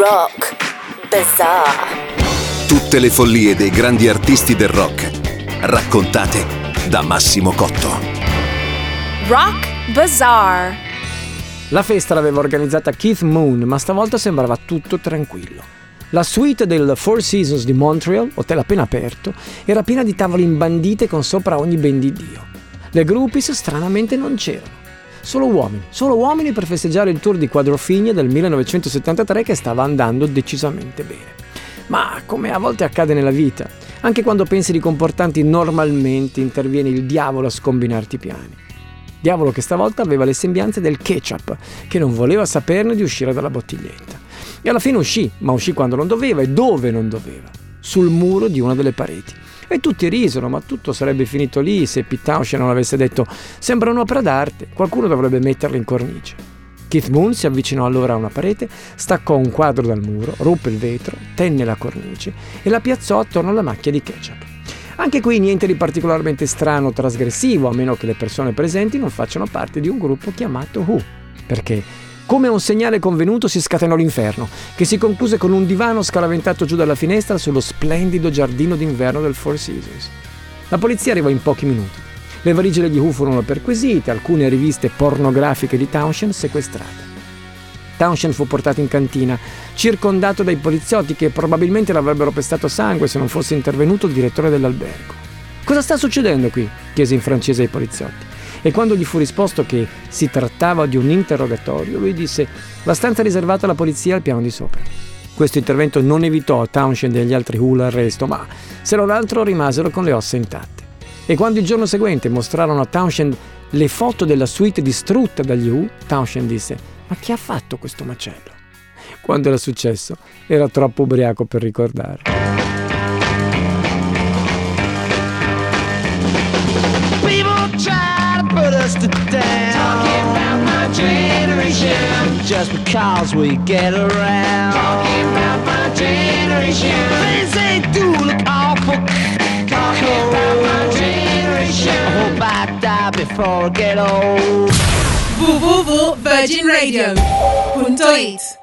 Rock Bazaar. Tutte le follie dei grandi artisti del rock, raccontate da Massimo Cotto. Rock Bazaar. La festa l'aveva organizzata Keith Moon, ma stavolta sembrava tutto tranquillo. La suite del Four Seasons di Montreal, hotel appena aperto, era piena di tavole imbandite con sopra ogni ben di Dio. Le groupies stranamente non c'erano. Solo uomini, solo uomini per festeggiare il tour di Quadrofigne del 1973 che stava andando decisamente bene. Ma come a volte accade nella vita, anche quando pensi di comportarti normalmente interviene il diavolo a scombinarti i piani. Diavolo che stavolta aveva le sembianze del ketchup, che non voleva saperne di uscire dalla bottiglietta. E alla fine uscì, ma uscì quando non doveva e dove non doveva, sul muro di una delle pareti. E tutti risero, ma tutto sarebbe finito lì se Pete Townshend non avesse detto sembra un'opera d'arte, qualcuno dovrebbe metterla in cornice. Keith Moon si avvicinò allora a una parete, staccò un quadro dal muro, ruppe il vetro, tenne la cornice e la piazzò attorno alla macchia di ketchup. Anche qui niente di particolarmente strano o trasgressivo, a meno che le persone presenti non facciano parte di un gruppo chiamato Who. Perché, come un segnale convenuto, si scatenò l'inferno, che si concluse con un divano scaraventato giù dalla finestra sullo splendido giardino d'inverno del Four Seasons. La polizia arrivò in pochi minuti. Le valigie degli Who furono perquisite, alcune riviste pornografiche di Townshend sequestrate. Townshend fu portato in cantina, circondato dai poliziotti che probabilmente l'avrebbero pestato sangue se non fosse intervenuto il direttore dell'albergo. Cosa sta succedendo qui? chiese in francese ai poliziotti. E quando gli fu risposto che si trattava di un interrogatorio, lui disse la stanza riservata alla polizia al piano di sopra. Questo intervento non evitò a Townshend e agli altri Who l'arresto, ma se non altro rimasero con le ossa intatte. E quando il giorno seguente mostrarono a Townshend le foto della suite distrutta dagli U, Townshend disse: Ma chi ha fatto questo macello? Quando era successo, era troppo ubriaco per ricordare. Just because we get around. Talking about my generation. Things they do look awful. Talking about my generation. I hope I die before I get old. www.virginradio.it